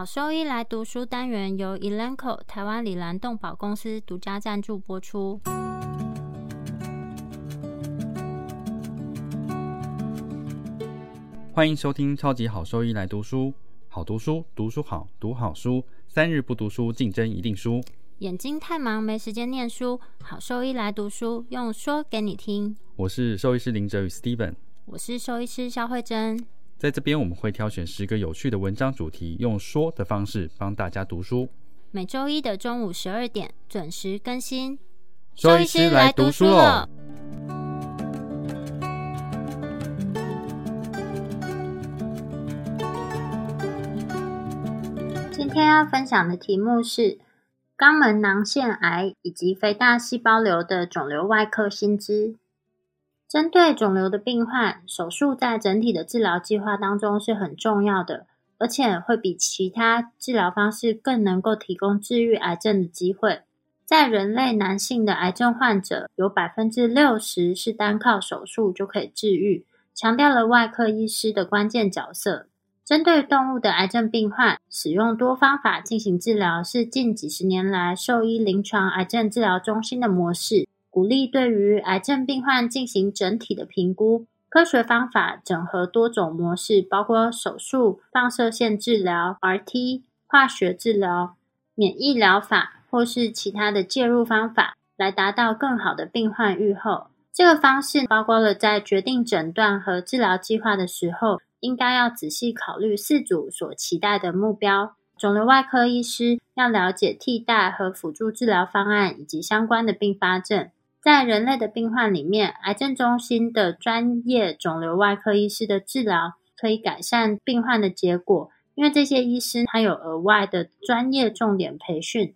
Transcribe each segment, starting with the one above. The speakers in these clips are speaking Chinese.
好兽医来读书单元由 Elanco 台湾里兰动保公司独家赞助播出。欢迎收听超级好兽医来读书，好读书，读书好，读好书，三日不读书，竞争一定输。眼睛太忙没时间念书，好兽医来读书，用说给你听。我是兽医师林哲宇 Steven，我是兽医师肖慧珍。在这边我们会挑选十个有趣的文章主题，用说的方式帮大家读书。每周一的中午十二点准时更新。周医师来读书喽。今天要分享的题目是肛门囊腺癌以及肥大细胞瘤的肿瘤外科新知。针对肿瘤的病患，手术在整体的治疗计划当中是很重要的，而且会比其他治疗方式更能够提供治愈癌症的机会。在人类男性的癌症患者，有百分之六十是单靠手术就可以治愈，强调了外科医师的关键角色。针对动物的癌症病患，使用多方法进行治疗，是近几十年来兽医临床癌症治疗中心的模式。鼓励对于癌症病患进行整体的评估，科学方法整合多种模式，包括手术、放射线治疗、RT、化学治疗、免疫疗法或是其他的介入方法，来达到更好的病患预后。这个方式包括了在决定诊断和治疗计划的时候，应该要仔细考虑四组所期待的目标。肿瘤外科医师要了解替代和辅助治疗方案以及相关的并发症。在人类的病患里面，癌症中心的专业肿瘤外科医师的治疗可以改善病患的结果，因为这些医师他有额外的专业重点培训。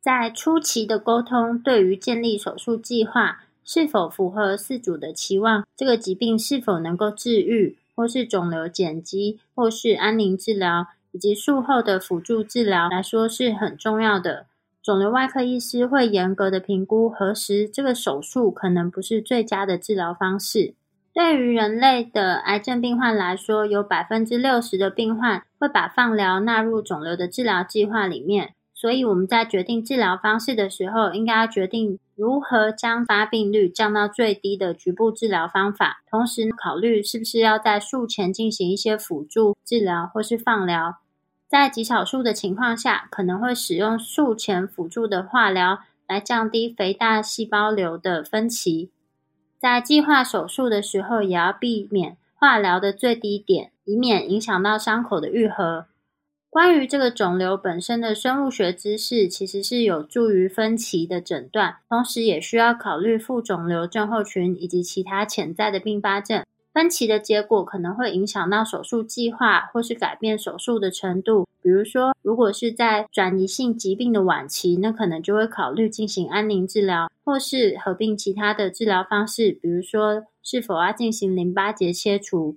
在初期的沟通，对于建立手术计划是否符合四组的期望，这个疾病是否能够治愈，或是肿瘤减积，或是安宁治疗，以及术后的辅助治疗来说是很重要的。肿瘤外科医师会严格的评估核实这个手术可能不是最佳的治疗方式。对于人类的癌症病患来说，有百分之六十的病患会把放疗纳入肿瘤的治疗计划里面。所以我们在决定治疗方式的时候，应该要决定如何将发病率降到最低的局部治疗方法，同时考虑是不是要在术前进行一些辅助治疗或是放疗。在极少数的情况下，可能会使用术前辅助的化疗来降低肥大细胞瘤的分歧。在计划手术的时候，也要避免化疗的最低点，以免影响到伤口的愈合。关于这个肿瘤本身的生物学知识，其实是有助于分歧的诊断，同时也需要考虑副肿瘤症候群以及其他潜在的并发症。分歧的结果可能会影响到手术计划，或是改变手术的程度。比如说，如果是在转移性疾病的晚期，那可能就会考虑进行安宁治疗，或是合并其他的治疗方式，比如说是否要进行淋巴结切除。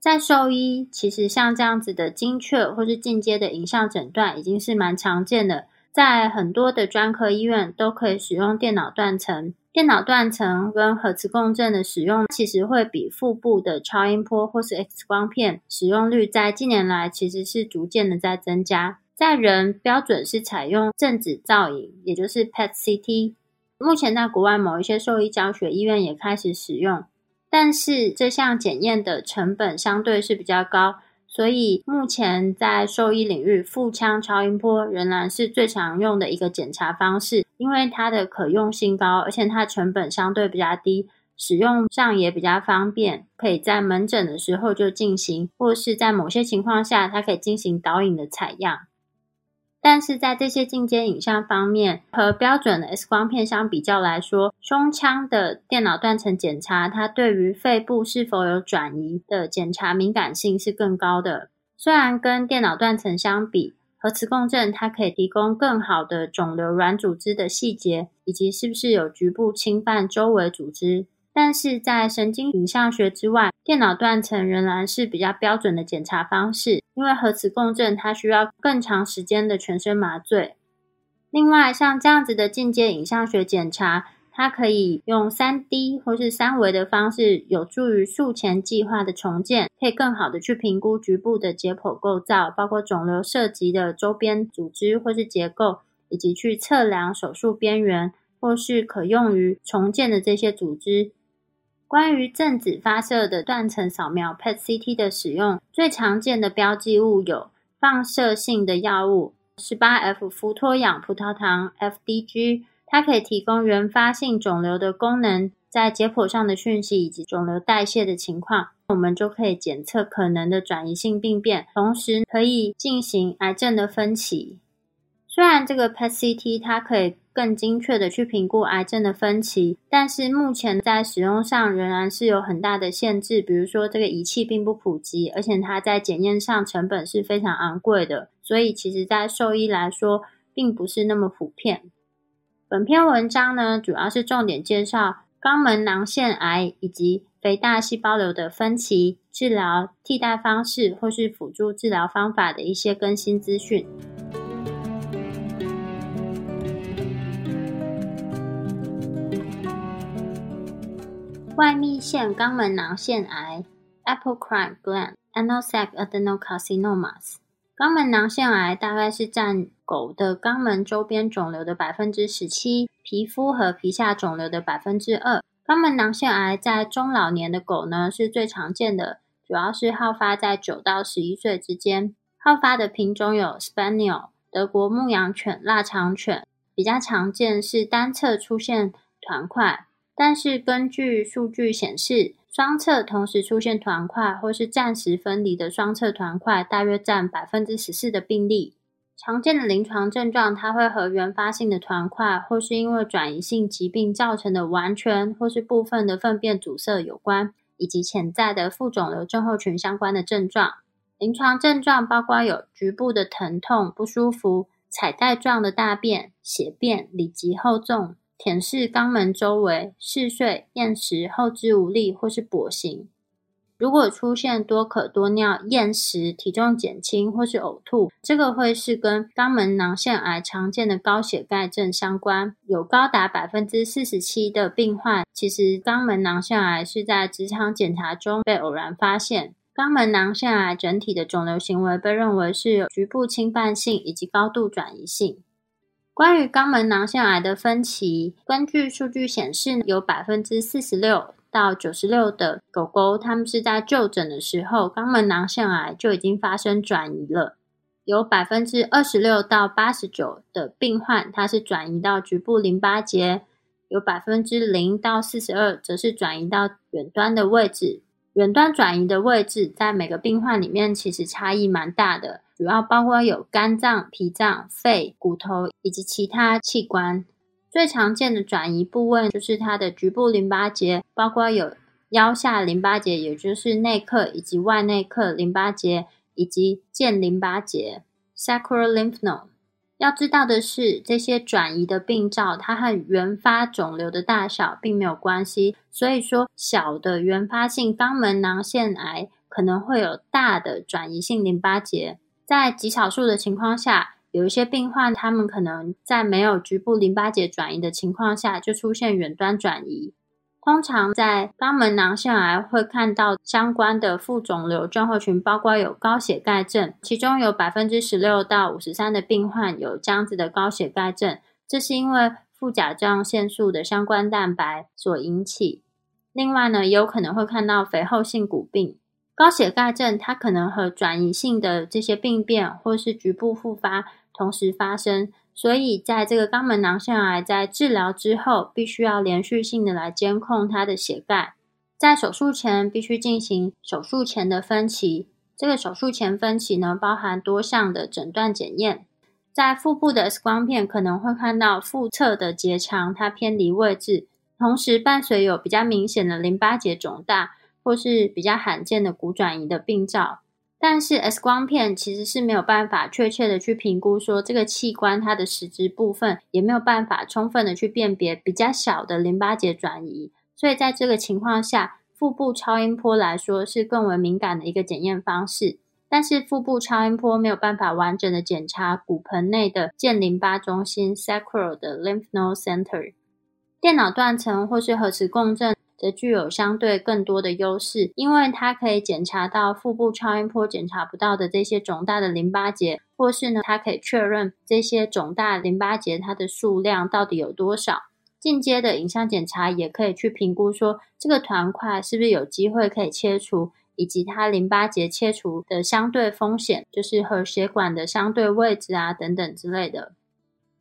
在兽医，其实像这样子的精确或是进阶的影像诊断，已经是蛮常见的，在很多的专科医院都可以使用电脑断层。电脑断层跟核磁共振的使用，其实会比腹部的超音波或是 X 光片使用率，在近年来其实是逐渐的在增加。在人标准是采用正子造影，也就是 PET CT。目前在国外某一些兽医教学医院也开始使用，但是这项检验的成本相对是比较高。所以目前在兽医领域，腹腔超音波仍然是最常用的一个检查方式，因为它的可用性高，而且它成本相对比较低，使用上也比较方便，可以在门诊的时候就进行，或是在某些情况下，它可以进行导引的采样。但是在这些进阶影像方面，和标准的 X 光片相比较来说，胸腔的电脑断层检查，它对于肺部是否有转移的检查敏感性是更高的。虽然跟电脑断层相比，核磁共振它可以提供更好的肿瘤软组织的细节，以及是不是有局部侵犯周围组织。但是在神经影像学之外，电脑断层仍然是比较标准的检查方式，因为核磁共振它需要更长时间的全身麻醉。另外，像这样子的进阶影像学检查，它可以用三 D 或是三维的方式，有助于术前计划的重建，可以更好的去评估局部的解剖构造，包括肿瘤涉及的周边组织或是结构，以及去测量手术边缘或是可用于重建的这些组织。关于正子发射的断层扫描 （PET-CT） 的使用，最常见的标记物有放射性的药物十八 F 氟脱氧葡萄糖 （FDG）。它可以提供原发性肿瘤的功能，在解剖上的讯息以及肿瘤代谢的情况，我们就可以检测可能的转移性病变，同时可以进行癌症的分期。虽然这个 PET-CT 它可以更精确的去评估癌症的分期，但是目前在使用上仍然是有很大的限制，比如说这个仪器并不普及，而且它在检验上成本是非常昂贵的，所以其实在兽医来说并不是那么普遍。本篇文章呢，主要是重点介绍肛门囊腺癌以及肥大细胞瘤的分期治疗、替代方式或是辅助治疗方法的一些更新资讯。外泌腺肛门囊腺癌 a p p l e c r a n e gland anal sac adenocarcinomas）。肛门囊腺癌大概是占狗的肛门周边肿瘤的百分之十七，皮肤和皮下肿瘤的百分之二。肛门囊腺癌在中老年的狗呢是最常见的，主要是好发在九到十一岁之间。好发的品种有 Spaniel 德国牧羊犬、腊肠犬，比较常见是单侧出现团块，但是根据数据显示。双侧同时出现团块，或是暂时分离的双侧团块，大约占百分之十四的病例。常见的临床症状，它会和原发性的团块，或是因为转移性疾病造成的完全或是部分的粪便阻塞有关，以及潜在的副肿瘤症候群相关的症状。临床症状包括有局部的疼痛、不舒服、彩带状的大便、血便、里急后重。舔舐肛门周围、嗜睡、厌食、后肢无力或是跛行。如果出现多渴多尿、厌食、体重减轻或是呕吐，这个会是跟肛门囊腺癌常见的高血钙症相关。有高达百分之四十七的病患，其实肛门囊腺癌是在直肠检查中被偶然发现。肛门囊腺癌整体的肿瘤行为被认为是有局部侵犯性以及高度转移性。关于肛门囊腺癌的分期，根据数据显示，有百分之四十六到九十六的狗狗，它们是在就诊的时候，肛门囊腺癌就已经发生转移了；有百分之二十六到八十九的病患，它是转移到局部淋巴结；有百分之零到四十二，则是转移到远端的位置。远端转移的位置，在每个病患里面其实差异蛮大的。主要包括有肝脏、脾脏、肺、骨头以及其他器官。最常见的转移部位就是它的局部淋巴结，包括有腰下淋巴结，也就是内侧以及外内侧淋巴结，以及腱淋巴结 （sacral lymph node）。要知道的是，这些转移的病灶，它和原发肿瘤的大小并没有关系。所以说，小的原发性肛门囊腺癌可能会有大的转移性淋巴结。在极少数的情况下，有一些病患，他们可能在没有局部淋巴结转移的情况下，就出现远端转移。通常在肛门囊腺癌会看到相关的副肿瘤症候群，包括有高血钙症，其中有百分之十六到五十三的病患有这样子的高血钙症，这是因为副甲状腺素的相关蛋白所引起。另外呢，也有可能会看到肥厚性骨病。高血钙症，它可能和转移性的这些病变或是局部复发同时发生，所以在这个肛门囊腺癌在治疗之后，必须要连续性的来监控它的血钙。在手术前必须进行手术前的分期，这个手术前分期呢，包含多项的诊断检验。在腹部的 X 光片可能会看到腹侧的结肠它偏离位置，同时伴随有比较明显的淋巴结肿大。或是比较罕见的骨转移的病灶，但是 X 光片其实是没有办法确切的去评估说这个器官它的实质部分，也没有办法充分的去辨别比较小的淋巴结转移，所以在这个情况下，腹部超音波来说是更为敏感的一个检验方式。但是腹部超音波没有办法完整的检查骨盆内的间淋巴中心 （sacral 的 lymph node center）。电脑断层或是核磁共振则具有相对更多的优势，因为它可以检查到腹部超音波检查不到的这些肿大的淋巴结，或是呢，它可以确认这些肿大淋巴结它的数量到底有多少。进阶的影像检查也可以去评估说这个团块是不是有机会可以切除，以及它淋巴结切除的相对风险，就是和血管的相对位置啊等等之类的。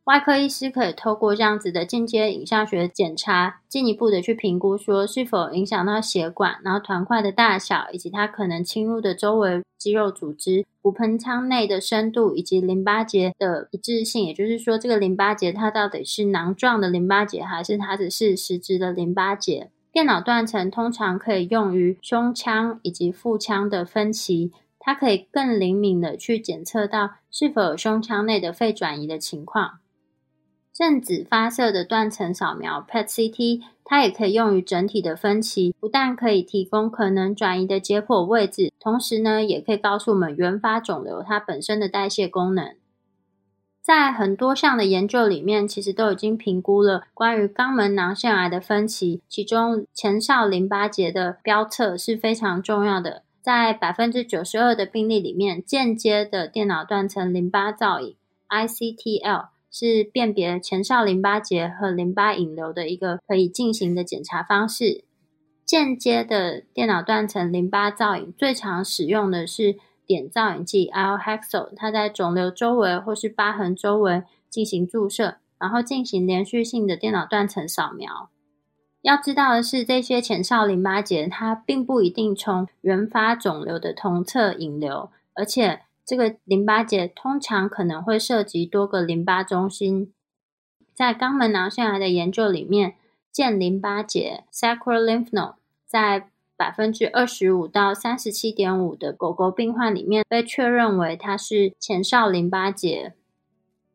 外科医师可以透过这样子的间接影像学检查，进一步的去评估说是否影响到血管，然后团块的大小，以及它可能侵入的周围肌肉组织、骨盆腔内的深度，以及淋巴结的一致性。也就是说，这个淋巴结它到底是囊状的淋巴结，还是它只是实质的淋巴结？电脑断层通常可以用于胸腔以及腹腔的分期，它可以更灵敏的去检测到是否有胸腔内的肺转移的情况。正子发射的断层扫描 （PET-CT），它也可以用于整体的分期，不但可以提供可能转移的解剖位置，同时呢，也可以告诉我们原发肿瘤它本身的代谢功能。在很多项的研究里面，其实都已经评估了关于肛门囊腺癌的分期，其中前哨淋巴结的标测是非常重要的。在百分之九十二的病例里面，间接的电脑断层淋巴造影 （ICTL）。是辨别前哨淋巴结和淋巴引流的一个可以进行的检查方式。间接的电脑断层淋巴造影最常使用的是碘造影剂 i o h e x o 它在肿瘤周围或是疤痕周围进行注射，然后进行连续性的电脑断层扫描。要知道的是，这些前哨淋巴结它并不一定从原发肿瘤的同侧引流，而且。这个淋巴结通常可能会涉及多个淋巴中心。在肛门囊腺癌的研究里面，间淋巴结 （sacral lymph node） 在百分之二十五到三十七点五的狗狗病患里面被确认为它是前哨淋巴结。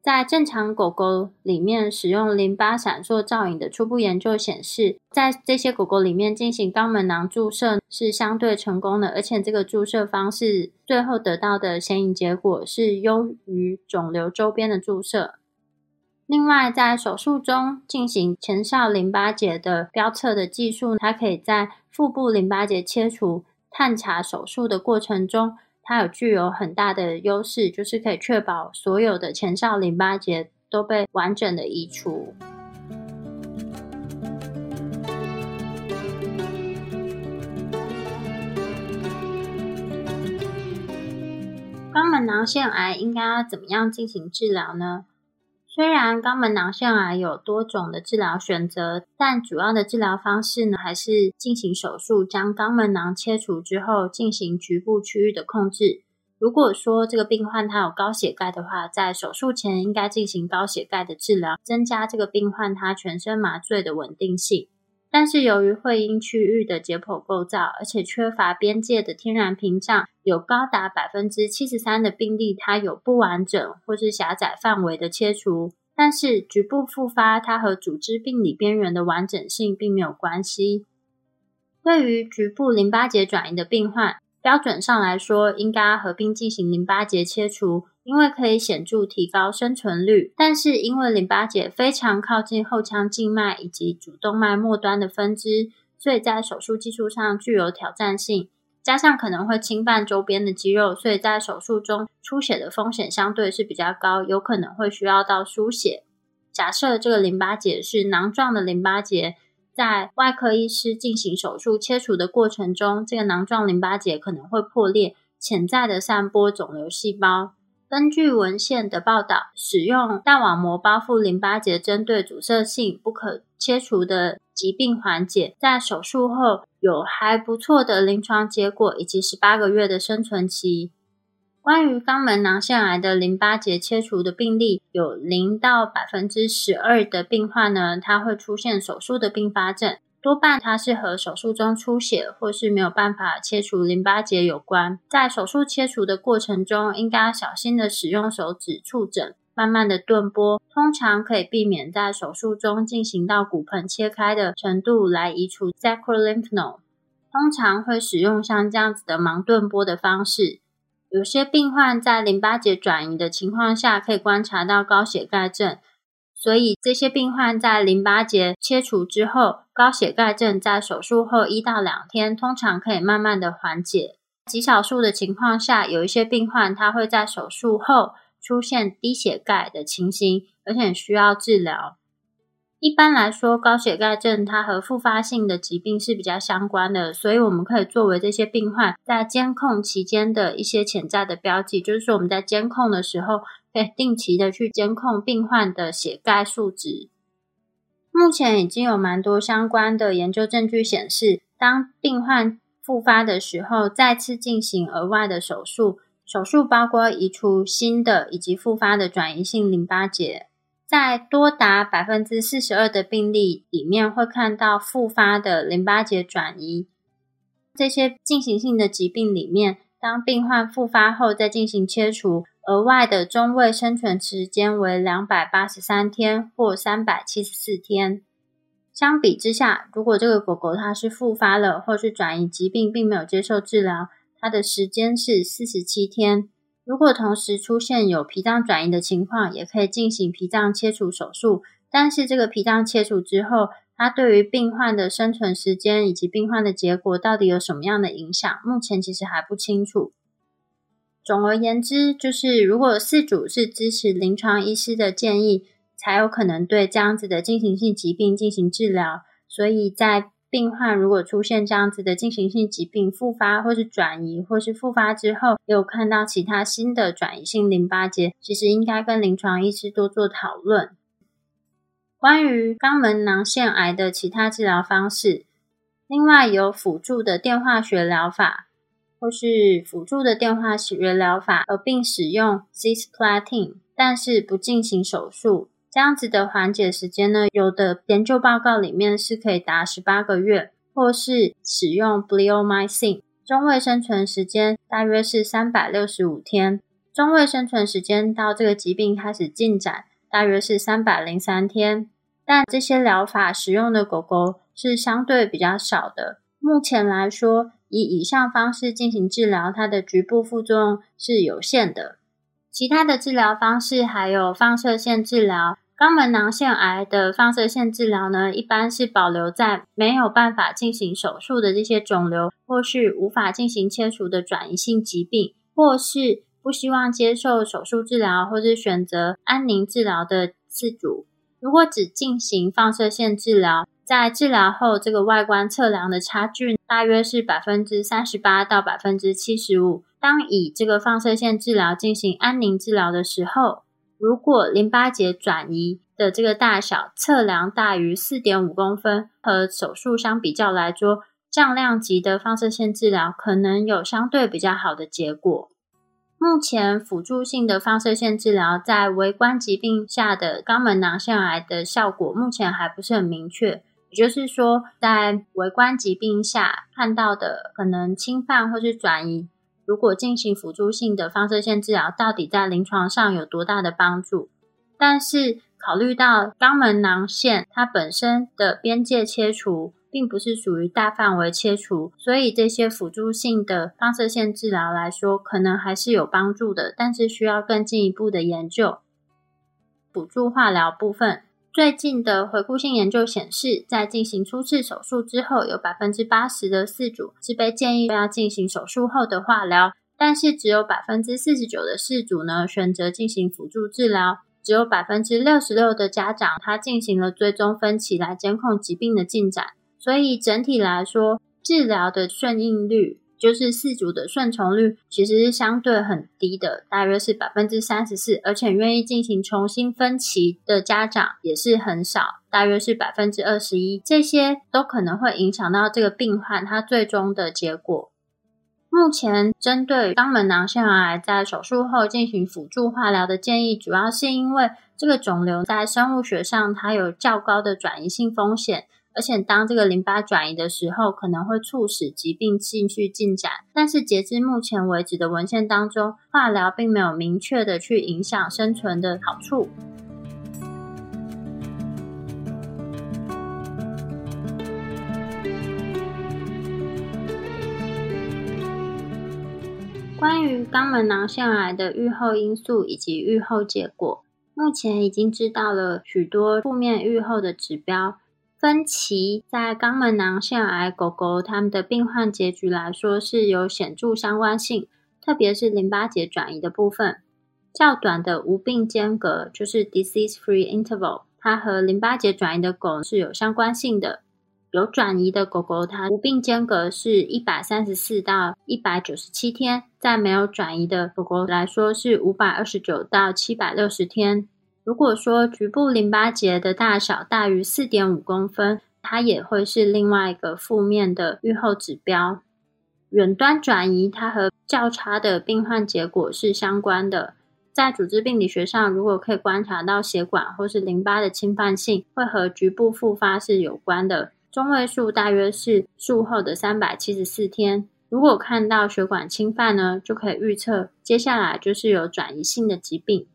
在正常狗狗里面使用淋巴闪烁造影的初步研究显示，在这些狗狗里面进行肛门囊注射是相对成功的，而且这个注射方式最后得到的显影结果是优于肿瘤周边的注射。另外，在手术中进行前哨淋巴结的标测的技术，它可以在腹部淋巴结切除探查手术的过程中。它有具有很大的优势，就是可以确保所有的前哨淋巴结都被完整的移除。肛门囊腺癌应该要怎么样进行治疗呢？虽然肛门囊腺癌有多种的治疗选择，但主要的治疗方式呢，还是进行手术，将肛门囊切除之后，进行局部区域的控制。如果说这个病患他有高血钙的话，在手术前应该进行高血钙的治疗，增加这个病患他全身麻醉的稳定性。但是由于会阴区域的解剖构造，而且缺乏边界的天然屏障，有高达百分之七十三的病例，它有不完整或是狭窄范围的切除。但是局部复发，它和组织病理边缘的完整性并没有关系。对于局部淋巴结转移的病患，标准上来说，应该合并进行淋巴结切除。因为可以显著提高生存率，但是因为淋巴结非常靠近后腔静脉以及主动脉末端的分支，所以在手术技术上具有挑战性。加上可能会侵犯周边的肌肉，所以在手术中出血的风险相对是比较高，有可能会需要到输血。假设这个淋巴结是囊状的淋巴结，在外科医师进行手术切除的过程中，这个囊状淋巴结可能会破裂，潜在的散播肿瘤细胞。根据文献的报道，使用大网膜包覆淋巴结，针对阻塞性不可切除的疾病缓解，在手术后有还不错的临床结果，以及十八个月的生存期。关于肛门囊腺癌的淋巴结切除的病例，有零到百分之十二的病患呢，它会出现手术的并发症。多半它是和手术中出血或是没有办法切除淋巴结有关。在手术切除的过程中，应该小心的使用手指触诊，慢慢的钝波，通常可以避免在手术中进行到骨盆切开的程度来移除 sacral lymph node。通常会使用像这样子的盲钝波的方式。有些病患在淋巴结转移的情况下，可以观察到高血钙症。所以这些病患在淋巴结切除之后，高血钙症在手术后一到两天，通常可以慢慢的缓解。极少数的情况下，有一些病患他会在手术后出现低血钙的情形，而且需要治疗。一般来说，高血钙症它和复发性的疾病是比较相关的，所以我们可以作为这些病患在监控期间的一些潜在的标记，就是说我们在监控的时候，可以定期的去监控病患的血钙数值。目前已经有蛮多相关的研究证据显示，当病患复发的时候，再次进行额外的手术，手术包括移除新的以及复发的转移性淋巴结。在多达百分之四十二的病例里面，会看到复发的淋巴结转移。这些进行性的疾病里面，当病患复发后再进行切除，额外的中位生存时间为两百八十三天或三百七十四天。相比之下，如果这个狗狗它是复发了或是转移疾病，并没有接受治疗，它的时间是四十七天。如果同时出现有脾脏转移的情况，也可以进行脾脏切除手术。但是这个脾脏切除之后，它对于病患的生存时间以及病患的结果到底有什么样的影响，目前其实还不清楚。总而言之，就是如果饲主是支持临床医师的建议，才有可能对这样子的进行性疾病进行治疗。所以在病患如果出现这样子的进行性疾病复发，或是转移，或是复发之后有看到其他新的转移性淋巴结，其实应该跟临床医师多做讨论。关于肛门囊腺癌的其他治疗方式，另外有辅助的电化学疗法，或是辅助的电化学疗法，而并使用 cisplatin，但是不进行手术。这样子的缓解时间呢，有的研究报告里面是可以达十八个月，或是使用 bleomycin，中位生存时间大约是三百六十五天，中位生存时间到这个疾病开始进展大约是三百零三天。但这些疗法使用的狗狗是相对比较少的。目前来说，以以上方式进行治疗，它的局部副作用是有限的。其他的治疗方式还有放射线治疗。肛门囊腺癌的放射线治疗呢，一般是保留在没有办法进行手术的这些肿瘤，或是无法进行切除的转移性疾病，或是不希望接受手术治疗，或是选择安宁治疗的饲主。如果只进行放射线治疗，在治疗后这个外观测量的差距大约是百分之三十八到百分之七十五。当以这个放射线治疗进行安宁治疗的时候，如果淋巴结转移的这个大小测量大于四点五公分，和手术相比较来说，降量级的放射线治疗可能有相对比较好的结果。目前辅助性的放射线治疗在微观疾病下的肛门囊腺癌的效果目前还不是很明确，也就是说，在微观疾病下看到的可能侵犯或是转移。如果进行辅助性的放射线治疗，到底在临床上有多大的帮助？但是考虑到肛门囊腺它本身的边界切除并不是属于大范围切除，所以这些辅助性的放射线治疗来说，可能还是有帮助的，但是需要更进一步的研究。辅助化疗部分。最近的回顾性研究显示，在进行初次手术之后，有百分之八十的四主是被建议要进行手术后的化疗，但是只有百分之四十九的四主呢选择进行辅助治疗，只有百分之六十六的家长他进行了追踪分期来监控疾病的进展，所以整体来说，治疗的顺应率。就是四组的顺从率其实是相对很低的，大约是百分之三十四，而且愿意进行重新分期的家长也是很少，大约是百分之二十一。这些都可能会影响到这个病患他最终的结果。目前针对肛门囊腺癌在手术后进行辅助化疗的建议，主要是因为这个肿瘤在生物学上它有较高的转移性风险。而且，当这个淋巴转移的时候，可能会促使疾病继续进展。但是，截至目前为止的文献当中，化疗并没有明确的去影响生存的好处。关于肛门囊腺癌的预后因素以及预后结果。目前已经知道了许多负面预后的指标。分歧在肛门囊腺癌狗狗它们的病患结局来说是有显著相关性，特别是淋巴结转移的部分。较短的无病间隔就是 disease-free interval，它和淋巴结转移的狗是有相关性的。有转移的狗狗，它无病间隔是一百三十四到一百九十七天；在没有转移的狗狗来说是五百二十九到七百六十天。如果说局部淋巴结的大小大于四点五公分，它也会是另外一个负面的预后指标。远端转移，它和较差的病患结果是相关的。在组织病理学上，如果可以观察到血管或是淋巴的侵犯性，会和局部复发是有关的。中位数大约是术后的三百七十四天。如果看到血管侵犯呢，就可以预测接下来就是有转移性的疾病。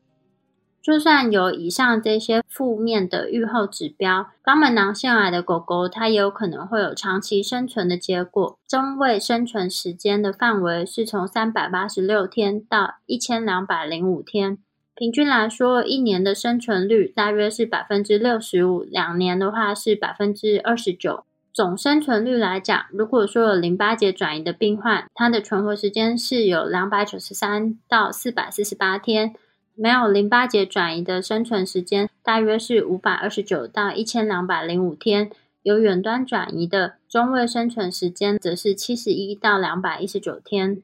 就算有以上这些负面的预后指标，肛门囊腺癌的狗狗，它也有可能会有长期生存的结果。中位生存时间的范围是从三百八十六天到一千两百零五天，平均来说，一年的生存率大约是百分之六十五，两年的话是百分之二十九。总生存率来讲，如果说有淋巴结转移的病患，它的存活时间是有两百九十三到四百四十八天。没有淋巴结转移的生存时间大约是五百二十九到一千两百零五天，有远端转移的中位生存时间则是七十一到两百一十九天。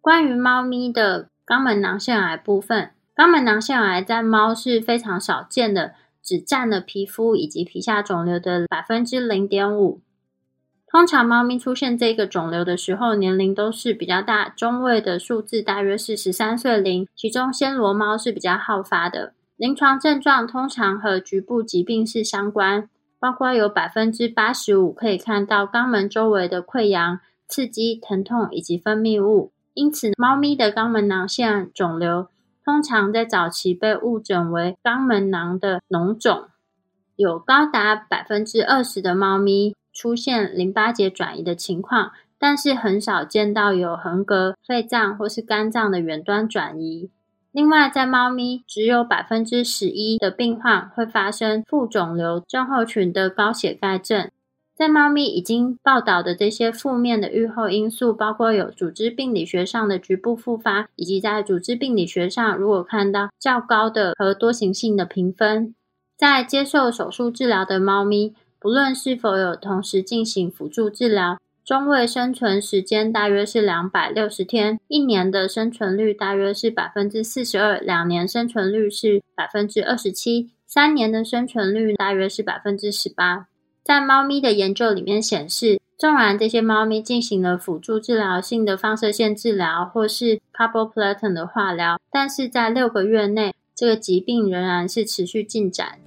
关于猫咪的肛门囊腺癌部分，肛门囊腺癌在猫是非常少见的，只占了皮肤以及皮下肿瘤的百分之零点五。通常猫咪出现这个肿瘤的时候，年龄都是比较大，中位的数字大约是十三岁龄。其中暹罗猫是比较好发的。临床症状通常和局部疾病是相关，包括有百分之八十五可以看到肛门周围的溃疡、刺激、疼痛以及分泌物。因此，猫咪的肛门囊腺肿瘤通常在早期被误诊为肛门囊的脓肿。有高达百分之二十的猫咪。出现淋巴结转移的情况，但是很少见到有横膈、肺脏或是肝脏的远端转移。另外，在猫咪只有百分之十一的病患会发生副肿瘤症候群的高血钙症。在猫咪已经报道的这些负面的预后因素，包括有组织病理学上的局部复发，以及在组织病理学上如果看到较高的和多形性的评分，在接受手术治疗的猫咪。不论是否有同时进行辅助治疗，中位生存时间大约是两百六十天，一年的生存率大约是百分之四十二，两年生存率是百分之二十七，三年的生存率大约是百分之十八。在猫咪的研究里面显示，纵然这些猫咪进行了辅助治疗性的放射线治疗或是 carboplatin 的化疗，但是在六个月内，这个疾病仍然是持续进展。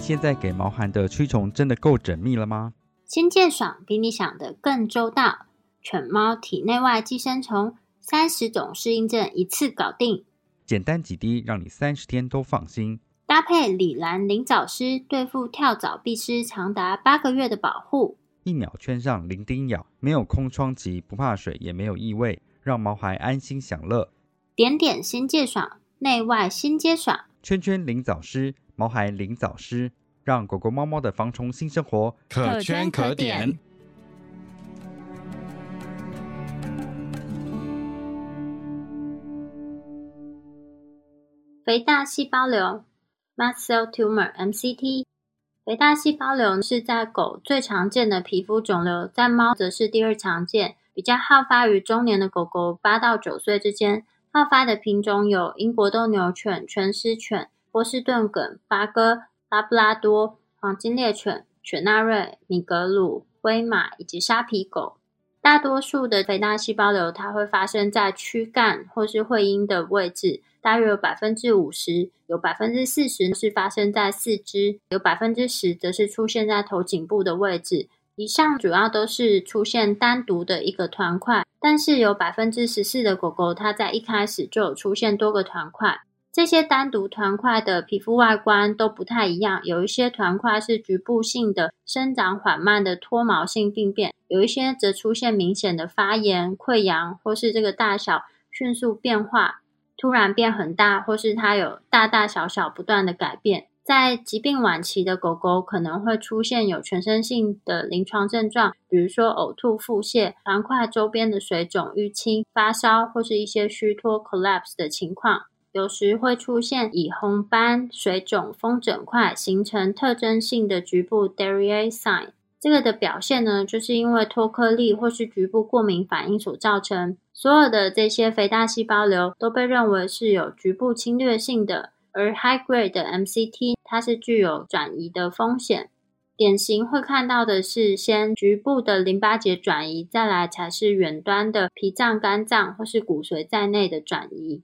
现在给毛孩的驱虫真的够缜密了吗？新界爽比你想的更周到，犬猫体内外寄生虫三十种适应症一次搞定，简单几滴让你三十天都放心。搭配李兰灵藻丝，对付跳蚤必虱长达八个月的保护。一秒圈上零叮咬，没有空窗期，不怕水，也没有异味，让毛孩安心享乐。点点新界爽，内外新皆爽。圈圈灵藻丝，毛孩灵藻丝。让狗狗、猫猫的防虫新生活可圈可点。肥大细胞瘤 （Mast Cell Tumor，MCT）。肥大细胞瘤是在狗最常见的皮肤肿瘤，在猫则是第二常见，比较好发于中年的狗狗，八到九岁之间。好发的品种有英国斗牛犬、全狮犬、波士顿梗、八哥。拉布拉多、黄金猎犬、雪纳瑞、米格鲁、威马以及沙皮狗，大多数的肥大细胞瘤，它会发生在躯干或是会阴的位置，大约有百分之五十，有百分之四十是发生在四肢，有百分之十则是出现在头颈部的位置。以上主要都是出现单独的一个团块，但是有百分之十四的狗狗，它在一开始就有出现多个团块。这些单独团块的皮肤外观都不太一样，有一些团块是局部性的生长缓慢的脱毛性病变，有一些则出现明显的发炎、溃疡，或是这个大小迅速变化，突然变很大，或是它有大大小小不断的改变。在疾病晚期的狗狗可能会出现有全身性的临床症状，比如说呕吐、腹泻、团块周边的水肿、淤青、发烧，或是一些虚脱 （collapse） 的情况。有时会出现以红斑、水肿、风疹块形成特征性的局部 d a r i e sign。这个的表现呢，就是因为脱颗粒或是局部过敏反应所造成。所有的这些肥大细胞瘤都被认为是有局部侵略性的，而 high grade 的 MCT 它是具有转移的风险。典型会看到的是先局部的淋巴结转移，再来才是远端的脾脏、肝脏或是骨髓在内的转移。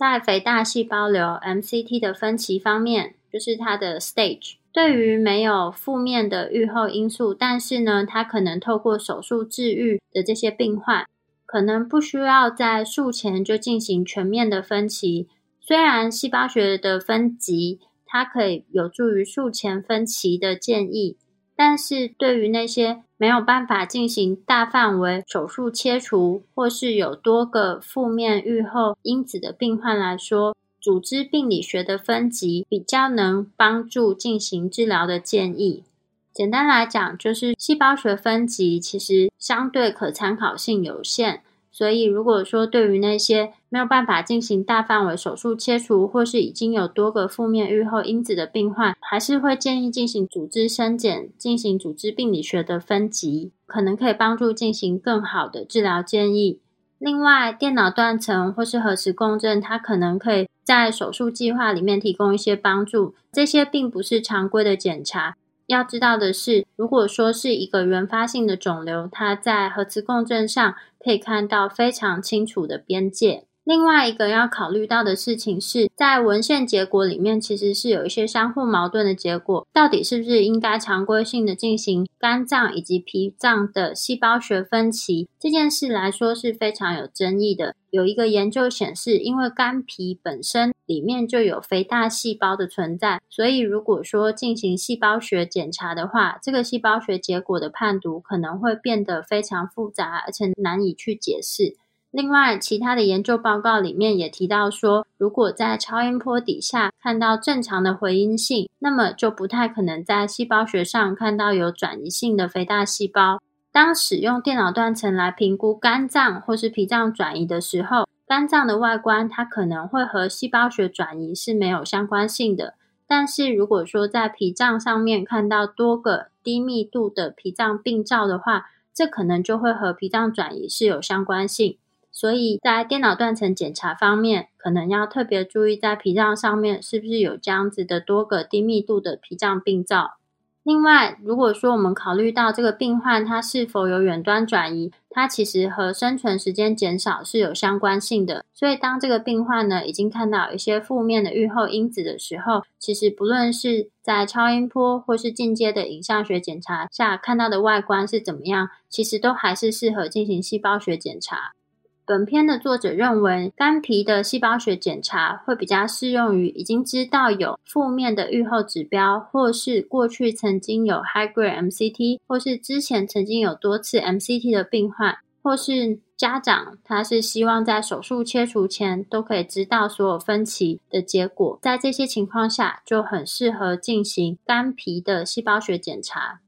在肥大细胞瘤 MCT 的分期方面，就是它的 stage。对于没有负面的预后因素，但是呢，它可能透过手术治愈的这些病患，可能不需要在术前就进行全面的分期。虽然细胞学的分级，它可以有助于术前分期的建议。但是对于那些没有办法进行大范围手术切除，或是有多个负面预后因子的病患来说，组织病理学的分级比较能帮助进行治疗的建议。简单来讲，就是细胞学分级其实相对可参考性有限。所以，如果说对于那些没有办法进行大范围手术切除，或是已经有多个负面预后因子的病患，还是会建议进行组织生检，进行组织病理学的分级，可能可以帮助进行更好的治疗建议。另外，电脑断层或是核磁共振，它可能可以在手术计划里面提供一些帮助。这些并不是常规的检查。要知道的是，如果说是一个原发性的肿瘤，它在核磁共振上可以看到非常清楚的边界。另外一个要考虑到的事情是，在文献结果里面，其实是有一些相互矛盾的结果。到底是不是应该常规性的进行肝脏以及脾脏的细胞学分期这件事来说是非常有争议的。有一个研究显示，因为肝脾本身里面就有肥大细胞的存在，所以如果说进行细胞学检查的话，这个细胞学结果的判读可能会变得非常复杂，而且难以去解释。另外，其他的研究报告里面也提到说，如果在超音波底下看到正常的回音性，那么就不太可能在细胞学上看到有转移性的肥大细胞。当使用电脑断层来评估肝脏或是脾脏转移的时候，肝脏的外观它可能会和细胞学转移是没有相关性的。但是如果说在脾脏上面看到多个低密度的脾脏病灶的话，这可能就会和脾脏转移是有相关性。所以在电脑断层检查方面，可能要特别注意在脾脏上面是不是有这样子的多个低密度的脾脏病灶。另外，如果说我们考虑到这个病患他是否有远端转移，它其实和生存时间减少是有相关性的。所以，当这个病患呢已经看到一些负面的预后因子的时候，其实不论是在超音波或是进阶的影像学检查下看到的外观是怎么样，其实都还是适合进行细胞学检查。本片的作者认为，肝皮的细胞学检查会比较适用于已经知道有负面的预后指标，或是过去曾经有 high grade MCT，或是之前曾经有多次 MCT 的病患，或是家长他是希望在手术切除前都可以知道所有分期的结果，在这些情况下就很适合进行肝皮的细胞学检查。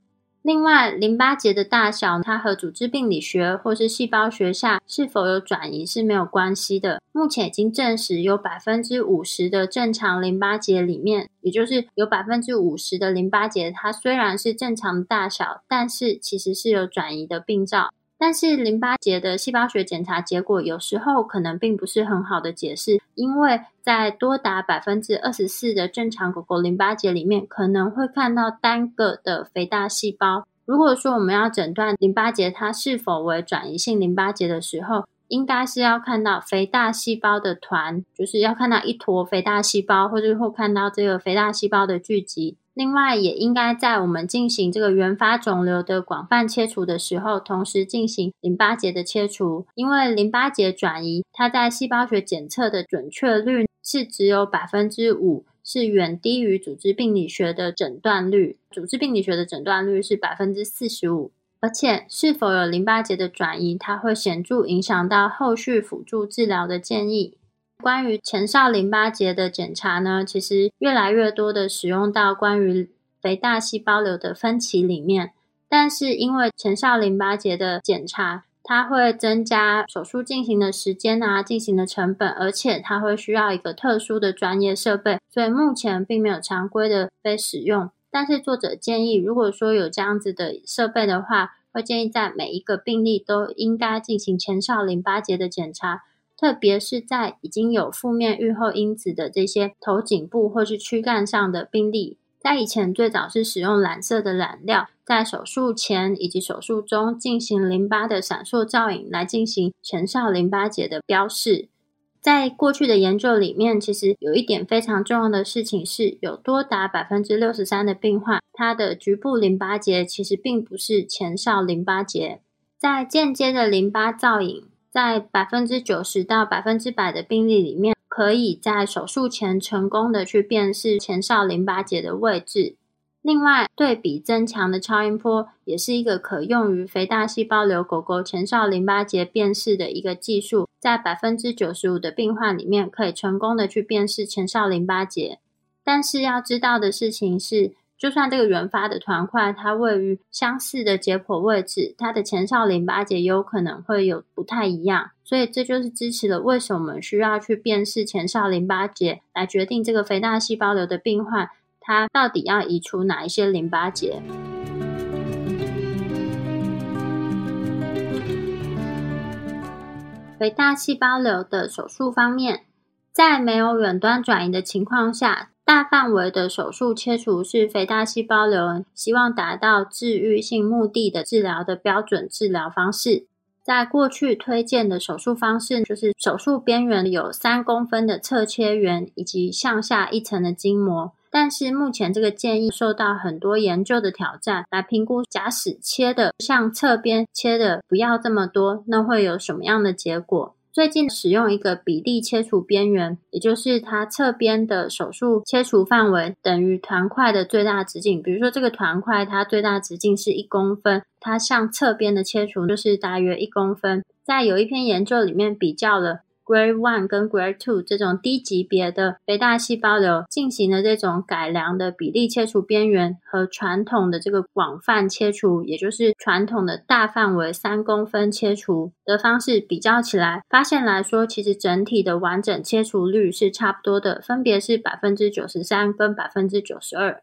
另外，淋巴结的大小，它和组织病理学或是细胞学下是否有转移是没有关系的。目前已经证实，有百分之五十的正常淋巴结里面，也就是有百分之五十的淋巴结，它虽然是正常大小，但是其实是有转移的病灶。但是淋巴结的细胞学检查结果有时候可能并不是很好的解释，因为在多达百分之二十四的正常狗狗淋巴结里面，可能会看到单个的肥大细胞。如果说我们要诊断淋巴结它是否为转移性淋巴结的时候，应该是要看到肥大细胞的团，就是要看到一坨肥大细胞，或者会看到这个肥大细胞的聚集。另外，也应该在我们进行这个原发肿瘤的广泛切除的时候，同时进行淋巴结的切除，因为淋巴结转移，它在细胞学检测的准确率是只有百分之五，是远低于组织病理学的诊断率。组织病理学的诊断率是百分之四十五，而且是否有淋巴结的转移，它会显著影响到后续辅助治疗的建议。关于前哨淋巴结的检查呢，其实越来越多的使用到关于肥大细胞瘤的分期里面，但是因为前哨淋巴结的检查，它会增加手术进行的时间啊，进行的成本，而且它会需要一个特殊的专业设备，所以目前并没有常规的被使用。但是作者建议，如果说有这样子的设备的话，会建议在每一个病例都应该进行前哨淋巴结的检查。特别是在已经有负面预后因子的这些头颈部或是躯干上的病例，在以前最早是使用蓝色的染料，在手术前以及手术中进行淋巴的闪烁造影来进行前哨淋巴结的标示。在过去的研究里面，其实有一点非常重要的事情是，有多达百分之六十三的病患，他的局部淋巴结其实并不是前哨淋巴结，在间接的淋巴造影。在百分之九十到百分之百的病例里面，可以在手术前成功的去辨识前哨淋巴结的位置。另外，对比增强的超音波也是一个可用于肥大细胞瘤狗狗前哨淋巴结辨识的一个技术，在百分之九十五的病患里面，可以成功的去辨识前哨淋巴结。但是要知道的事情是。就算这个原发的团块，它位于相似的解剖位置，它的前哨淋巴结有可能会有不太一样，所以这就是支持了为什么我们需要去辨识前哨淋巴结，来决定这个肥大细胞瘤的病患，他到底要移除哪一些淋巴结。肥大细胞瘤的手术方面，在没有远端转移的情况下。大范围的手术切除是肥大细胞瘤希望达到治愈性目的的治疗的标准治疗方式。在过去推荐的手术方式，就是手术边缘有三公分的侧切缘以及向下一层的筋膜。但是目前这个建议受到很多研究的挑战，来评估假使切的向侧边切的不要这么多，那会有什么样的结果？最近使用一个比例切除边缘，也就是它侧边的手术切除范围等于团块的最大直径。比如说这个团块它最大直径是一公分，它向侧边的切除就是大约一公分。在有一篇研究里面比较了。Grade One 跟 Grade Two 这种低级别的肥大细胞瘤进行的这种改良的比例切除边缘和传统的这个广泛切除，也就是传统的大范围三公分切除的方式比较起来，发现来说，其实整体的完整切除率是差不多的，分别是百分之九十三跟百分之九十二。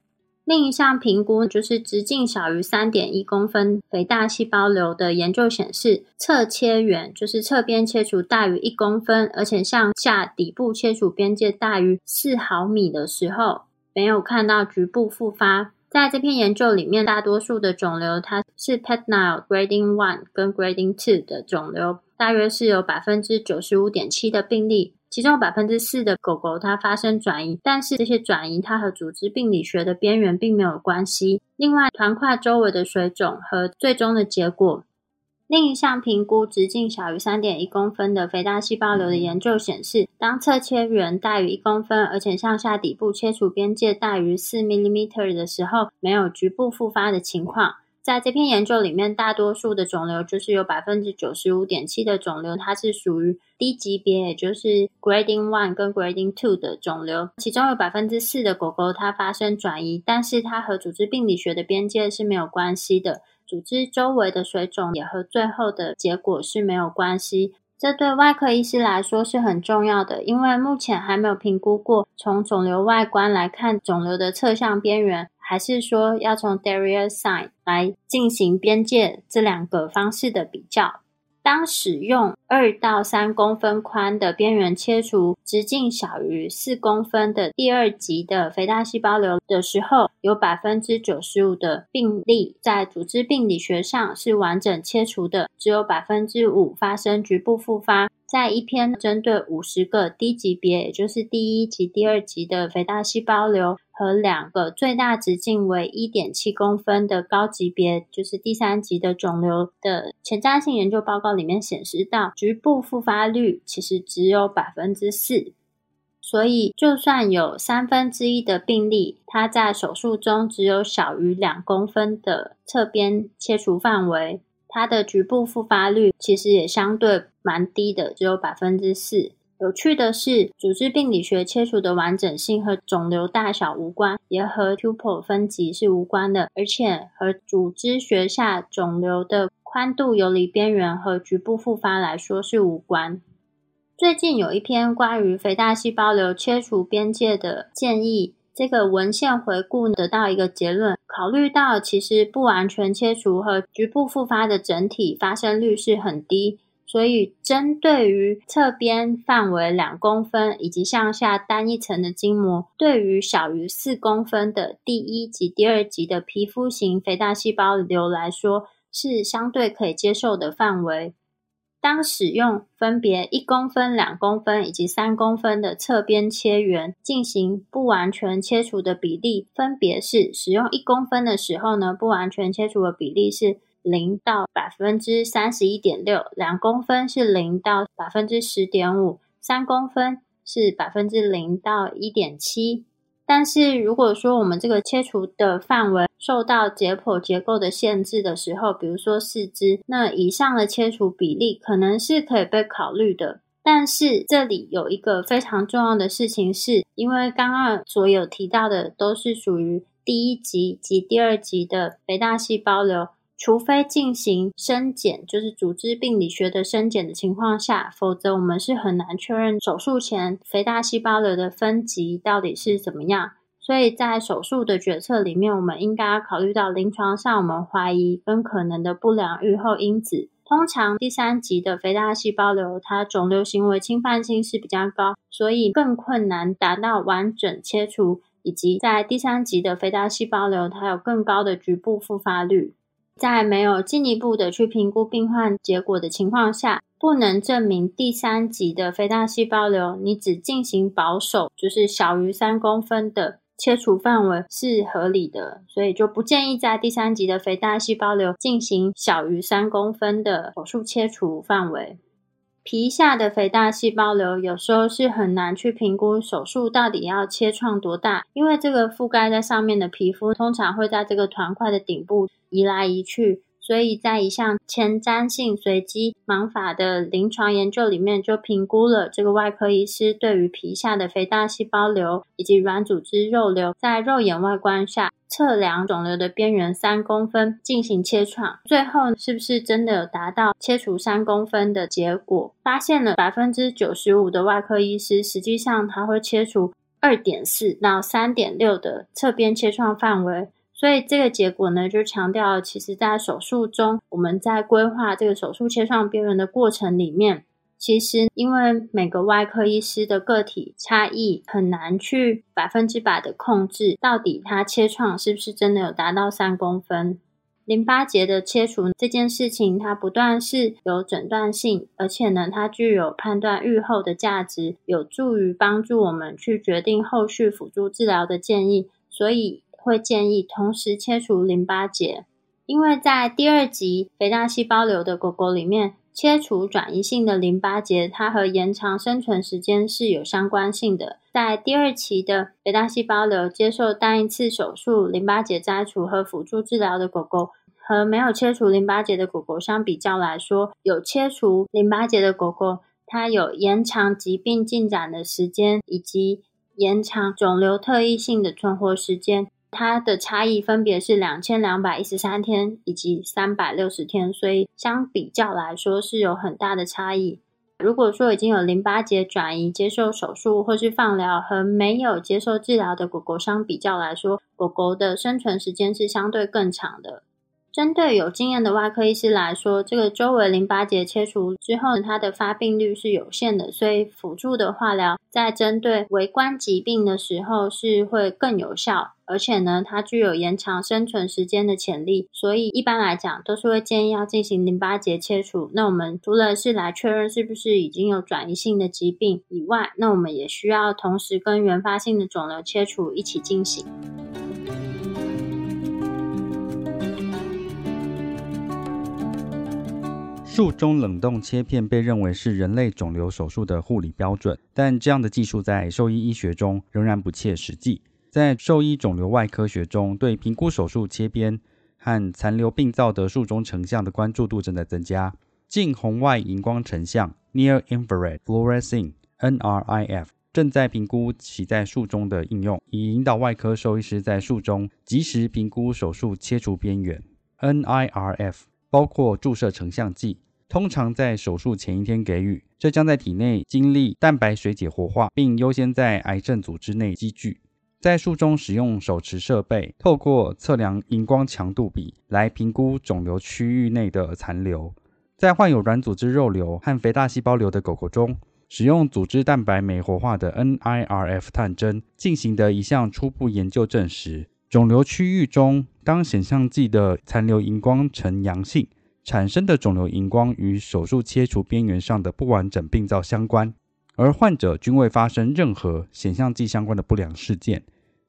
另一项评估就是直径小于三点一公分肥大细胞瘤的研究显示，侧切缘就是侧边切除大于一公分，而且向下底部切除边界大于四毫米的时候，没有看到局部复发。在这篇研究里面，大多数的肿瘤它是 Petnile Grading One 跟 Grading Two 的肿瘤，大约是有百分之九十五点七的病例。其中百分之四的狗狗它发生转移，但是这些转移它和组织病理学的边缘并没有关系。另外，团块周围的水肿和最终的结果。另一项评估直径小于三点一公分的肥大细胞瘤的研究显示，当侧切缘大于一公分，而且向下底部切除边界大于 4mm 的时候，没有局部复发的情况。在这篇研究里面，大多数的肿瘤就是有百分之九十五点七的肿瘤，它是属于低级别，也就是 grading one 跟 grading two 的肿瘤。其中有百分之四的狗狗它发生转移，但是它和组织病理学的边界是没有关系的，组织周围的水肿也和最后的结果是没有关系。这对外科医师来说是很重要的，因为目前还没有评估过从肿瘤外观来看肿瘤的侧向边缘。还是说要从 Darier Sign 来进行边界这两个方式的比较。当使用二到三公分宽的边缘切除直径小于四公分的第二级的肥大细胞瘤的时候，有百分之九十五的病例在组织病理学上是完整切除的，只有百分之五发生局部复发。在一篇针对五十个低级别，也就是第一级、第二级的肥大细胞瘤和两个最大直径为一点七公分的高级别，就是第三级的肿瘤的前瞻性研究报告里面显示到，局部复发率其实只有百分之四。所以就算有三分之一的病例，它在手术中只有小于两公分的侧边切除范围，它的局部复发率其实也相对蛮低的，只有百分之四。有趣的是，组织病理学切除的完整性和肿瘤大小无关，也和 tupole 分级是无关的，而且和组织学下肿瘤的宽度游离边缘和局部复发来说是无关。最近有一篇关于肥大细胞瘤切除边界的建议，这个文献回顾得到一个结论：考虑到其实不完全切除和局部复发的整体发生率是很低。所以，针对于侧边范围两公分以及向下单一层的筋膜，对于小于四公分的第一及第二级的皮肤型肥大细胞瘤来说，是相对可以接受的范围。当使用分别一公分、两公分以及三公分的侧边切缘进行不完全切除的比例，分别是使用一公分的时候呢，不完全切除的比例是。零到百分之三十一点六，两公分是零到百分之十点五，三公分是百分之零到一点七。但是如果说我们这个切除的范围受到解剖结构的限制的时候，比如说四肢，那以上的切除比例可能是可以被考虑的。但是这里有一个非常重要的事情，是因为刚刚所有提到的都是属于第一级及第二级的肥大细胞瘤。除非进行深检，就是组织病理学的深检的情况下，否则我们是很难确认手术前肥大细胞瘤的分级到底是怎么样。所以在手术的决策里面，我们应该要考虑到临床上我们怀疑跟可能的不良预后因子。通常第三级的肥大细胞瘤，它肿瘤行为侵犯性是比较高，所以更困难达到完整切除，以及在第三级的肥大细胞瘤，它有更高的局部复发率。在没有进一步的去评估病患结果的情况下，不能证明第三级的肥大细胞瘤，你只进行保守，就是小于三公分的切除范围是合理的，所以就不建议在第三级的肥大细胞瘤进行小于三公分的手术切除范围。皮下的肥大细胞瘤有时候是很难去评估手术到底要切创多大，因为这个覆盖在上面的皮肤通常会在这个团块的顶部移来移去。所以在一项前瞻性随机盲法的临床研究里面，就评估了这个外科医师对于皮下的肥大细胞瘤以及软组织肉瘤在肉眼外观下测量肿瘤的边缘三公分进行切创，最后是不是真的有达到切除三公分的结果？发现了百分之九十五的外科医师实际上他会切除二点四到三点六的侧边切创范围。所以这个结果呢，就强调，其实，在手术中，我们在规划这个手术切创边缘的过程里面，其实因为每个外科医师的个体差异，很难去百分之百的控制，到底他切创是不是真的有达到三公分。淋巴结的切除这件事情，它不断是有诊断性，而且呢，它具有判断预后的价值，有助于帮助我们去决定后续辅助治疗的建议。所以。会建议同时切除淋巴结，因为在第二级肥大细胞瘤的狗狗里面，切除转移性的淋巴结，它和延长生存时间是有相关性的。在第二期的肥大细胞瘤接受单一次手术淋巴结摘除和辅助治疗的狗狗，和没有切除淋巴结的狗狗相比较来说，有切除淋巴结的狗狗，它有延长疾病进展的时间，以及延长肿瘤特异性的存活时间。它的差异分别是两千两百一十三天以及三百六十天，所以相比较来说是有很大的差异。如果说已经有淋巴结转移、接受手术或是放疗，和没有接受治疗的狗狗相比较来说，狗狗的生存时间是相对更长的。针对有经验的外科医师来说，这个周围淋巴结切除之后，它的发病率是有限的，所以辅助的化疗在针对微观疾病的时候是会更有效，而且呢，它具有延长生存时间的潜力，所以一般来讲都是会建议要进行淋巴结切除。那我们除了是来确认是不是已经有转移性的疾病以外，那我们也需要同时跟原发性的肿瘤切除一起进行。术中冷冻切片被认为是人类肿瘤手术的护理标准，但这样的技术在兽医医学中仍然不切实际。在兽医肿瘤外科学中，对评估手术切边和残留病灶的术中成像的关注度正在增加。近红外荧光成像 （Near Infrared Fluorescence，NRIF） 正在评估其在术中的应用，以引导外科兽医师在术中及时评估手术切除边缘。NIRF 包括注射成像剂，通常在手术前一天给予，这将在体内经历蛋白水解活化，并优先在癌症组织内积聚。在术中使用手持设备，透过测量荧光强度比来评估肿瘤区域内的残留。在患有软组织肉瘤和肥大细胞瘤的狗狗中，使用组织蛋白酶活化的 NIRF 探针进行的一项初步研究证实。肿瘤区域中，当显像剂的残留荧光呈阳性，产生的肿瘤荧光与手术切除边缘上的不完整病灶相关，而患者均未发生任何显像剂相关的不良事件。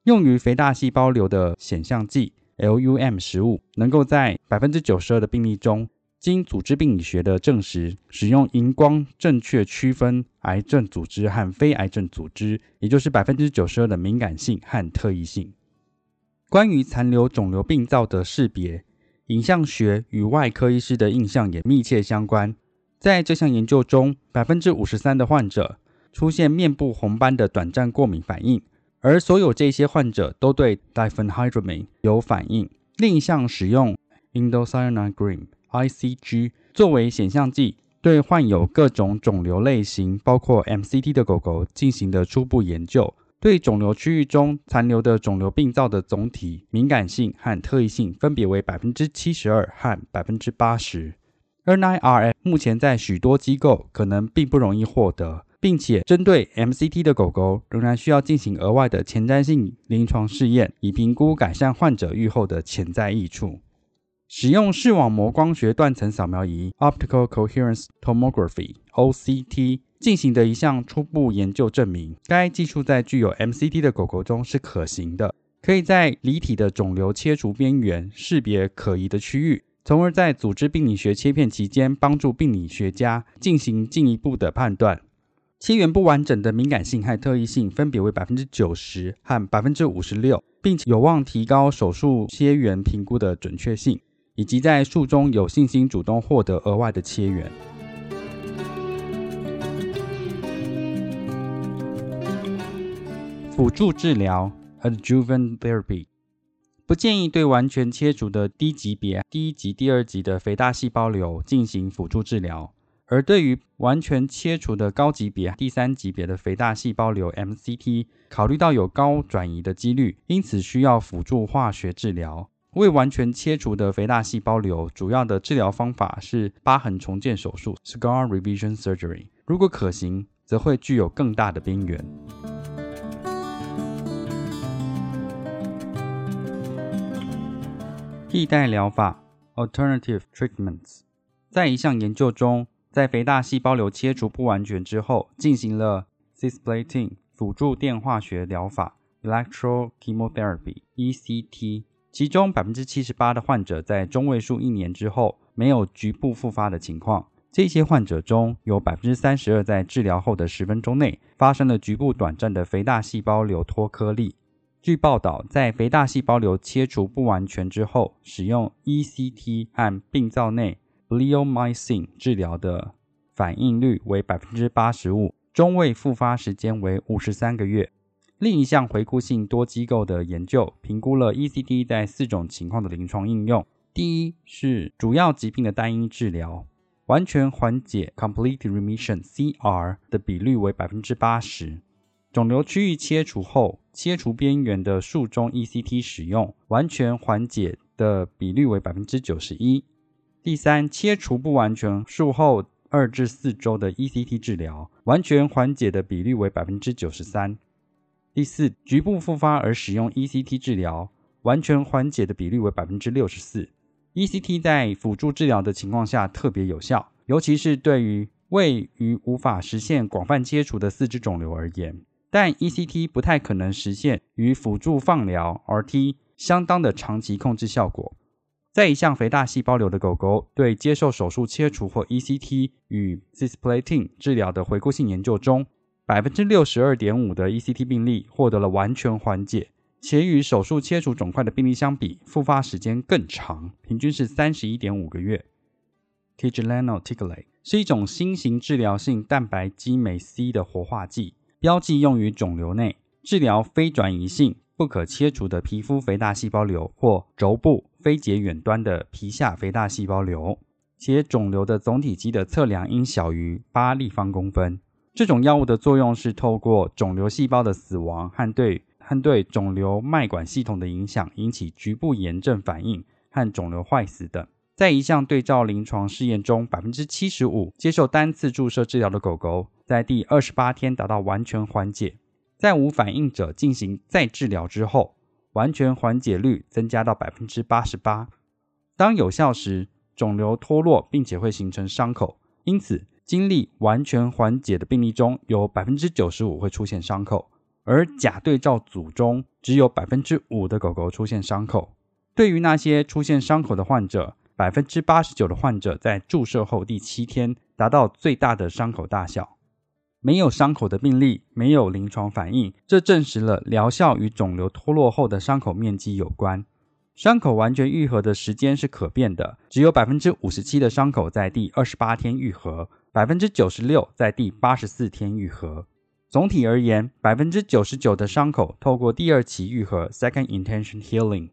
用于肥大细胞瘤的显像剂 LUM 食物，能够在百分之九十二的病例中，经组织病理学的证实，使用荧光正确区分癌症组织和非癌症组织，也就是百分之九十二的敏感性和特异性。关于残留肿瘤病灶的识别，影像学与外科医师的印象也密切相关。在这项研究中，百分之五十三的患者出现面部红斑的短暂过敏反应，而所有这些患者都对 diphenhydramine 有反应。另一项使用 indocyanine green (ICG) 作为显像剂，对患有各种肿瘤类型，包括 MCT 的狗狗进行的初步研究。对肿瘤区域中残留的肿瘤病灶的总体敏感性和特异性分别为百分之七十二和百分之八十。NIRF 目前在许多机构可能并不容易获得，并且针对 MCT 的狗狗仍然需要进行额外的前瞻性临床试验，以评估改善患者预后的潜在益处。使用视网膜光学断层扫描仪 （Optical Coherence Tomography，OCT）。进行的一项初步研究证明，该技术在具有 MCT 的狗狗中是可行的，可以在离体的肿瘤切除边缘识别可疑的区域，从而在组织病理学切片期间帮助病理学家进行进一步的判断。切缘不完整的敏感性和特异性分别为百分之九十和百分之五十六，并且有望提高手术切缘评估的准确性，以及在术中有信心主动获得额外的切缘。辅助治疗 （adjuvant therapy） 不建议对完全切除的低级别、第一级、第二级的肥大细胞瘤进行辅助治疗，而对于完全切除的高级别、第三级别的肥大细胞瘤 （MCT），考虑到有高转移的几率，因此需要辅助化学治疗。未完全切除的肥大细胞瘤，主要的治疗方法是疤痕重建手术 （scar revision surgery）。如果可行，则会具有更大的边缘。替代疗法 （alternative treatments） 在一项研究中，在肥大细胞瘤切除不完全之后，进行了 cisplatin 辅助电化学疗法 （electrochemotherapy，ECT）。其中百分之七十八的患者在中位数一年之后没有局部复发的情况。这些患者中有百分之三十二在治疗后的十分钟内发生了局部短暂的肥大细胞瘤脱颗粒。据报道，在肥大细胞瘤切除不完全之后，使用 ECT 和病灶内 bleomycin 治疗的反应率为百分之八十五，中位复发时间为五十三个月。另一项回顾性多机构的研究评估了 ECT 在四种情况的临床应用：第一是主要疾病的单一治疗，完全缓解 （complete remission，CR） 的比率为百分之八十。肿瘤区域切除后，切除边缘的术中 ECT 使用完全缓解的比率为百分之九十一。第三，切除不完全术后二至四周的 ECT 治疗，完全缓解的比率为百分之九十三。第四，局部复发而使用 ECT 治疗，完全缓解的比率为百分之六十四。ECT 在辅助治疗的情况下特别有效，尤其是对于位于无法实现广泛切除的四肢肿瘤而言。但 ECT 不太可能实现与辅助放疗 RT 相当的长期控制效果。在一项肥大细胞瘤的狗狗对接受手术切除或 ECT 与 cisplatin 治疗的回顾性研究中，百分之六十二点五的 ECT 病例获得了完全缓解，且与手术切除肿块的病例相比，复发时间更长，平均是三十一点五个月。Tigelano Tiglate 是一种新型治疗性蛋白激酶 C 的活化剂，标记用于肿瘤内治疗非转移性。不可切除的皮肤肥大细胞瘤或轴部非结远端的皮下肥大细胞瘤，且肿瘤的总体积的测量应小于八立方公分。这种药物的作用是透过肿瘤细胞的死亡和对和对肿瘤脉管系统的影响，引起局部炎症反应和肿瘤坏死等。在一项对照临床试验中，百分之七十五接受单次注射治疗的狗狗在第二十八天达到完全缓解。在无反应者进行再治疗之后，完全缓解率增加到百分之八十八。当有效时，肿瘤脱落并且会形成伤口，因此经历完全缓解的病例中有百分之九十五会出现伤口，而假对照组中只有百分之五的狗狗出现伤口。对于那些出现伤口的患者，百分之八十九的患者在注射后第七天达到最大的伤口大小。没有伤口的病例没有临床反应，这证实了疗效与肿瘤脱落后的伤口面积有关。伤口完全愈合的时间是可变的，只有百分之五十七的伤口在第二十八天愈合，百分之九十六在第八十四天愈合。总体而言，百分之九十九的伤口透过第二期愈合 （second intention healing），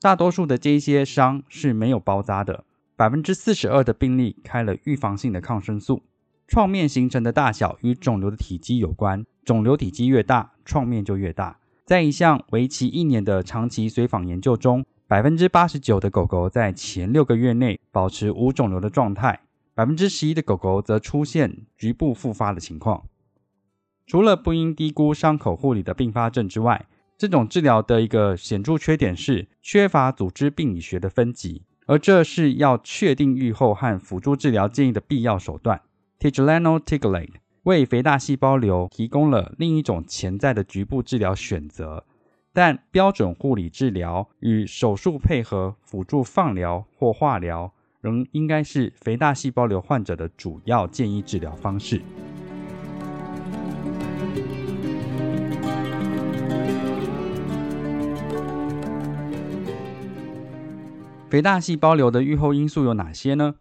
大多数的这些伤是没有包扎的。百分之四十二的病例开了预防性的抗生素。创面形成的大小与肿瘤的体积有关，肿瘤体积越大，创面就越大。在一项为期一年的长期随访研究中，百分之八十九的狗狗在前六个月内保持无肿瘤的状态，百分之十一的狗狗则出现局部复发的情况。除了不应低估伤口护理的并发症之外，这种治疗的一个显著缺点是缺乏组织病理学的分级，而这是要确定预后和辅助治疗建议的必要手段。Tigelano Tiglate 为肥大细胞瘤提供了另一种潜在的局部治疗选择，但标准护理治疗与手术配合辅助放疗或化疗仍应该是肥大细胞瘤患者的主要建议治疗方式。肥大细胞瘤的预后因素有哪些呢？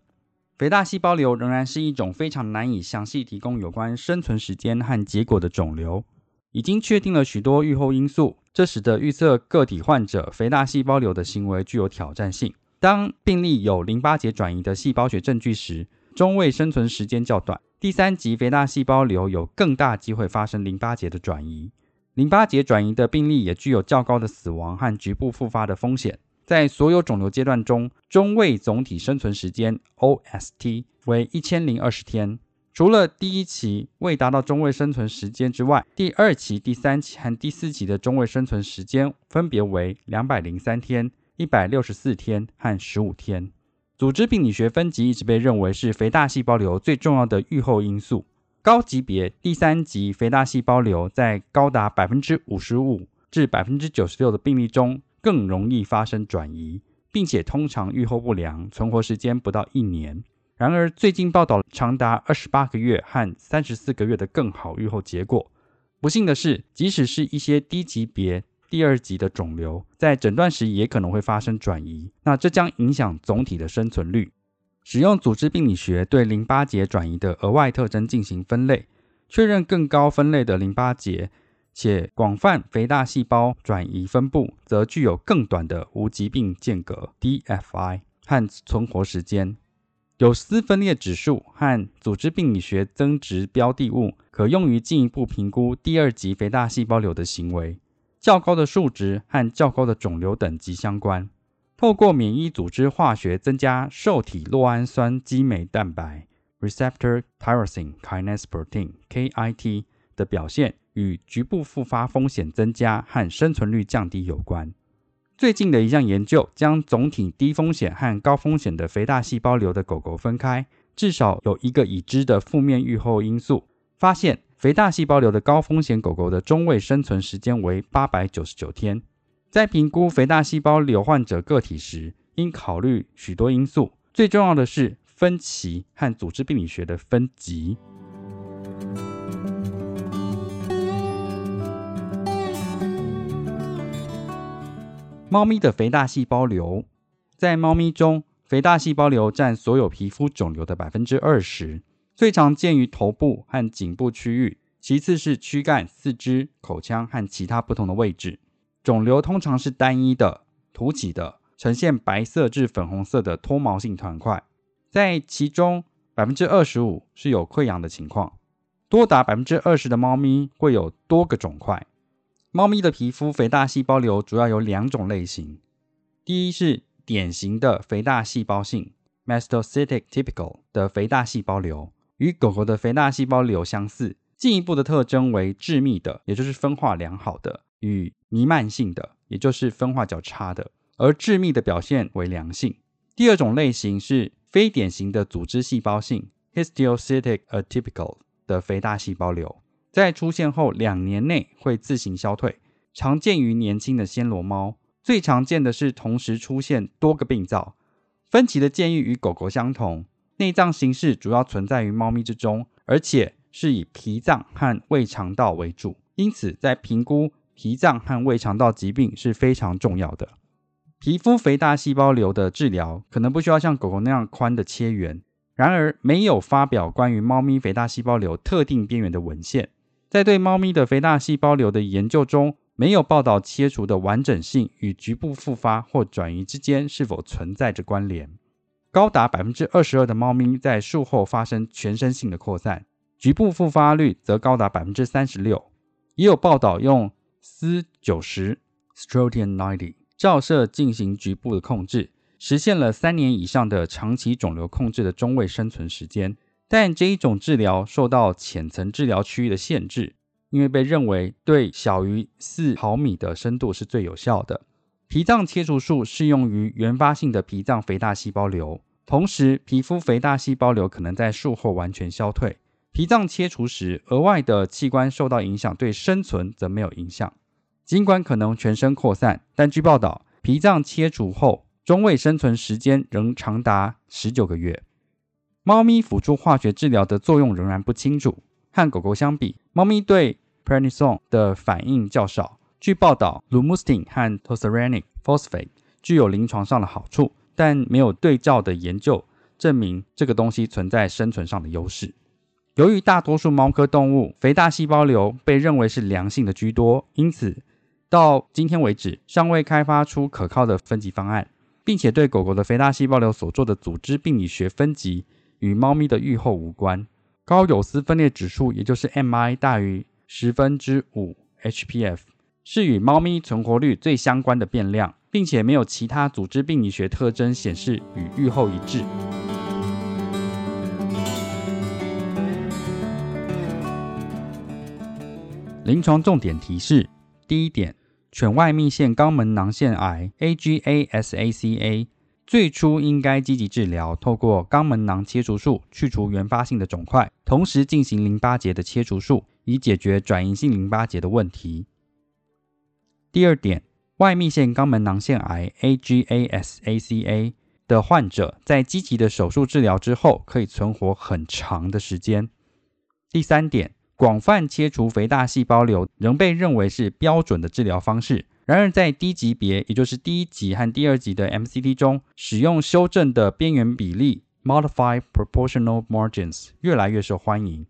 肥大细胞瘤仍然是一种非常难以详细提供有关生存时间和结果的肿瘤，已经确定了许多预后因素，这使得预测个体患者肥大细胞瘤的行为具有挑战性。当病例有淋巴结转移的细胞学证据时，中位生存时间较短。第三级肥大细胞瘤有更大机会发生淋巴结的转移，淋巴结转移的病例也具有较高的死亡和局部复发的风险。在所有肿瘤阶段中，中位总体生存时间 （OST） 为一千零二十天。除了第一期未达到中位生存时间之外，第二期、第三期和第四期的中位生存时间分别为两百零三天、一百六十四天和十五天。组织病理学分级一直被认为是肥大细胞瘤最重要的预后因素。高级别第三级肥大细胞瘤在高达百分之五十五至百分之九十六的病例中。更容易发生转移，并且通常预后不良，存活时间不到一年。然而，最近报道长达二十八个月和三十四个月的更好预后结果。不幸的是，即使是一些低级别第二级的肿瘤，在诊断时也可能会发生转移。那这将影响总体的生存率。使用组织病理学对淋巴结转移的额外特征进行分类，确认更高分类的淋巴结。且广泛肥大细胞转移分布，则具有更短的无疾病间隔 （DFI） 和存活时间。有丝分裂指数和组织病理学增值标的物可用于进一步评估第二级肥大细胞瘤的行为。较高的数值和较高的肿瘤等级相关。透过免疫组织化学增加受体酪氨酸激酶蛋白 （Receptor Tyrosine Kinase Protein，KIT） 的表现。与局部复发风险增加和生存率降低有关。最近的一项研究将总体低风险和高风险的肥大细胞瘤的狗狗分开，至少有一个已知的负面预后因素。发现肥大细胞瘤的高风险狗狗的中位生存时间为八百九十九天。在评估肥大细胞瘤患者个体时，应考虑许多因素，最重要的是分期和组织病理学的分级。猫咪的肥大细胞瘤，在猫咪中，肥大细胞瘤占所有皮肤肿瘤的百分之二十，最常见于头部和颈部区域，其次是躯干、四肢、口腔和其他不同的位置。肿瘤通常是单一的、凸起的，呈现白色至粉红色的脱毛性团块，在其中百分之二十五是有溃疡的情况，多达百分之二十的猫咪会有多个肿块。猫咪的皮肤肥大细胞瘤主要有两种类型，第一是典型的肥大细胞性 （mastocytic typical） 的肥大细胞瘤，与狗狗的肥大细胞瘤相似。进一步的特征为致密的，也就是分化良好的；与弥漫性的，也就是分化较差的。而致密的表现为良性。第二种类型是非典型的组织细胞性 （histiocytic atypical） 的肥大细胞瘤。在出现后两年内会自行消退，常见于年轻的暹罗猫。最常见的是同时出现多个病灶。分期的建议与狗狗相同，内脏形式主要存在于猫咪之中，而且是以脾脏和胃肠道为主。因此，在评估脾脏和胃肠道疾病是非常重要的。皮肤肥大细胞瘤的治疗可能不需要像狗狗那样宽的切缘，然而没有发表关于猫咪肥大细胞瘤特定边缘的文献。在对猫咪的肥大细胞瘤的研究中，没有报道切除的完整性与局部复发或转移之间是否存在着关联。高达百分之二十二的猫咪在术后发生全身性的扩散，局部复发率则高达百分之三十六。也有报道用铯九十 （Strontium ninety） 照射进行局部的控制，实现了三年以上的长期肿瘤控制的中位生存时间。但这一种治疗受到浅层治疗区域的限制，因为被认为对小于四毫米的深度是最有效的。脾脏切除术适用于原发性的脾脏肥大细胞瘤，同时皮肤肥大细胞瘤可能在术后完全消退。脾脏切除时，额外的器官受到影响，对生存则没有影响。尽管可能全身扩散，但据报道，脾脏切除后中位生存时间仍长达十九个月。猫咪辅助化学治疗的作用仍然不清楚。和狗狗相比，猫咪对 prednisone 的反应较少。据报道 l u m u s t i n 和 tosaranic phosphate 具有临床上的好处，但没有对照的研究证明这个东西存在生存上的优势。由于大多数猫科动物肥大细胞瘤被认为是良性的居多，因此到今天为止尚未开发出可靠的分级方案，并且对狗狗的肥大细胞瘤所做的组织病理学分级。与猫咪的愈后无关。高有丝分裂指数，也就是 MI 大于十分之五 HPF，是与猫咪存活率最相关的变量，并且没有其他组织病理学特征显示与愈后一致。临床重点提示：第一点，犬外泌腺肛门囊腺癌 （AGASACA）。最初应该积极治疗，透过肛门囊切除术去除原发性的肿块，同时进行淋巴结的切除术，以解决转移性淋巴结的问题。第二点，外泌腺肛门囊腺癌 （AGASACA） 的患者在积极的手术治疗之后，可以存活很长的时间。第三点，广泛切除肥大细胞瘤仍被认为是标准的治疗方式。然而，在低级别，也就是第一级和第二级的 MCT 中，使用修正的边缘比例 （Modified Proportional Margins） 越来越受欢迎。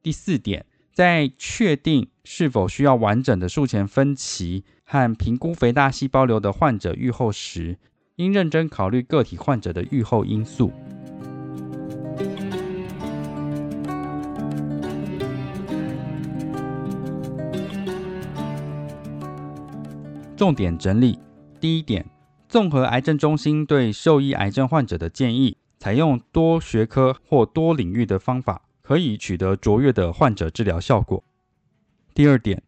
第四点，在确定是否需要完整的术前分期和评估肥大细胞瘤的患者预后时，应认真考虑个体患者的预后因素。重点整理：第一点，综合癌症中心对兽医癌症患者的建议，采用多学科或多领域的方法，可以取得卓越的患者治疗效果。第二点，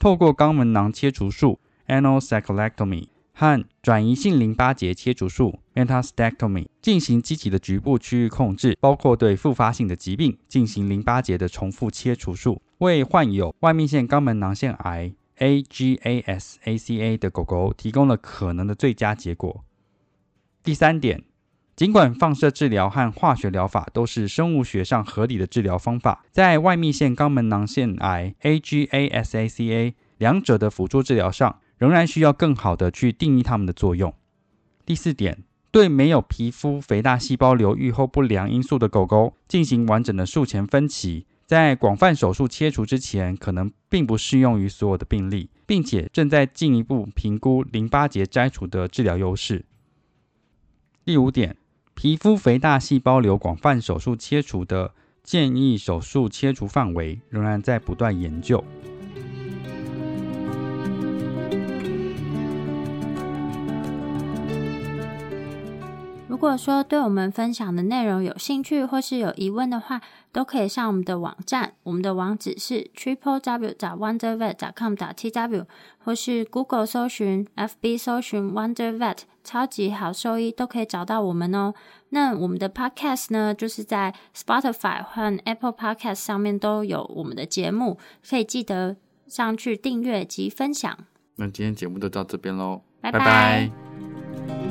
透过肛门囊切除术 （anal saclectomy） 和转移性淋巴结切除术 （metastectomy） 进行积极的局部区域控制，包括对复发性的疾病进行淋巴结的重复切除术，为患有外泌腺肛门囊腺癌。AGASACA 的狗狗提供了可能的最佳结果。第三点，尽管放射治疗和化学疗法都是生物学上合理的治疗方法，在外泌腺肛门囊腺癌 （AGASACA） 两者的辅助治疗上，仍然需要更好的去定义它们的作用。第四点，对没有皮肤肥大细胞瘤预后不良因素的狗狗进行完整的术前分期，在广泛手术切除之前，可能并不适用于所有的病例，并且正在进一步评估淋巴结摘除的治疗优势。第五点，皮肤肥大细胞瘤广泛手术切除的建议手术切除范围仍然在不断研究。果说对我们分享的内容有兴趣或是有疑问的话，都可以上我们的网站，我们的网址是 triple w 打 wondervet 找 com 打 t w，或是 Google 搜寻、FB 搜寻 Wonder Vet 超级好兽医，都可以找到我们哦。那我们的 Podcast 呢，就是在 Spotify 和 Apple Podcast 上面都有我们的节目，可以记得上去订阅及分享。那今天节目就到这边喽，拜拜拜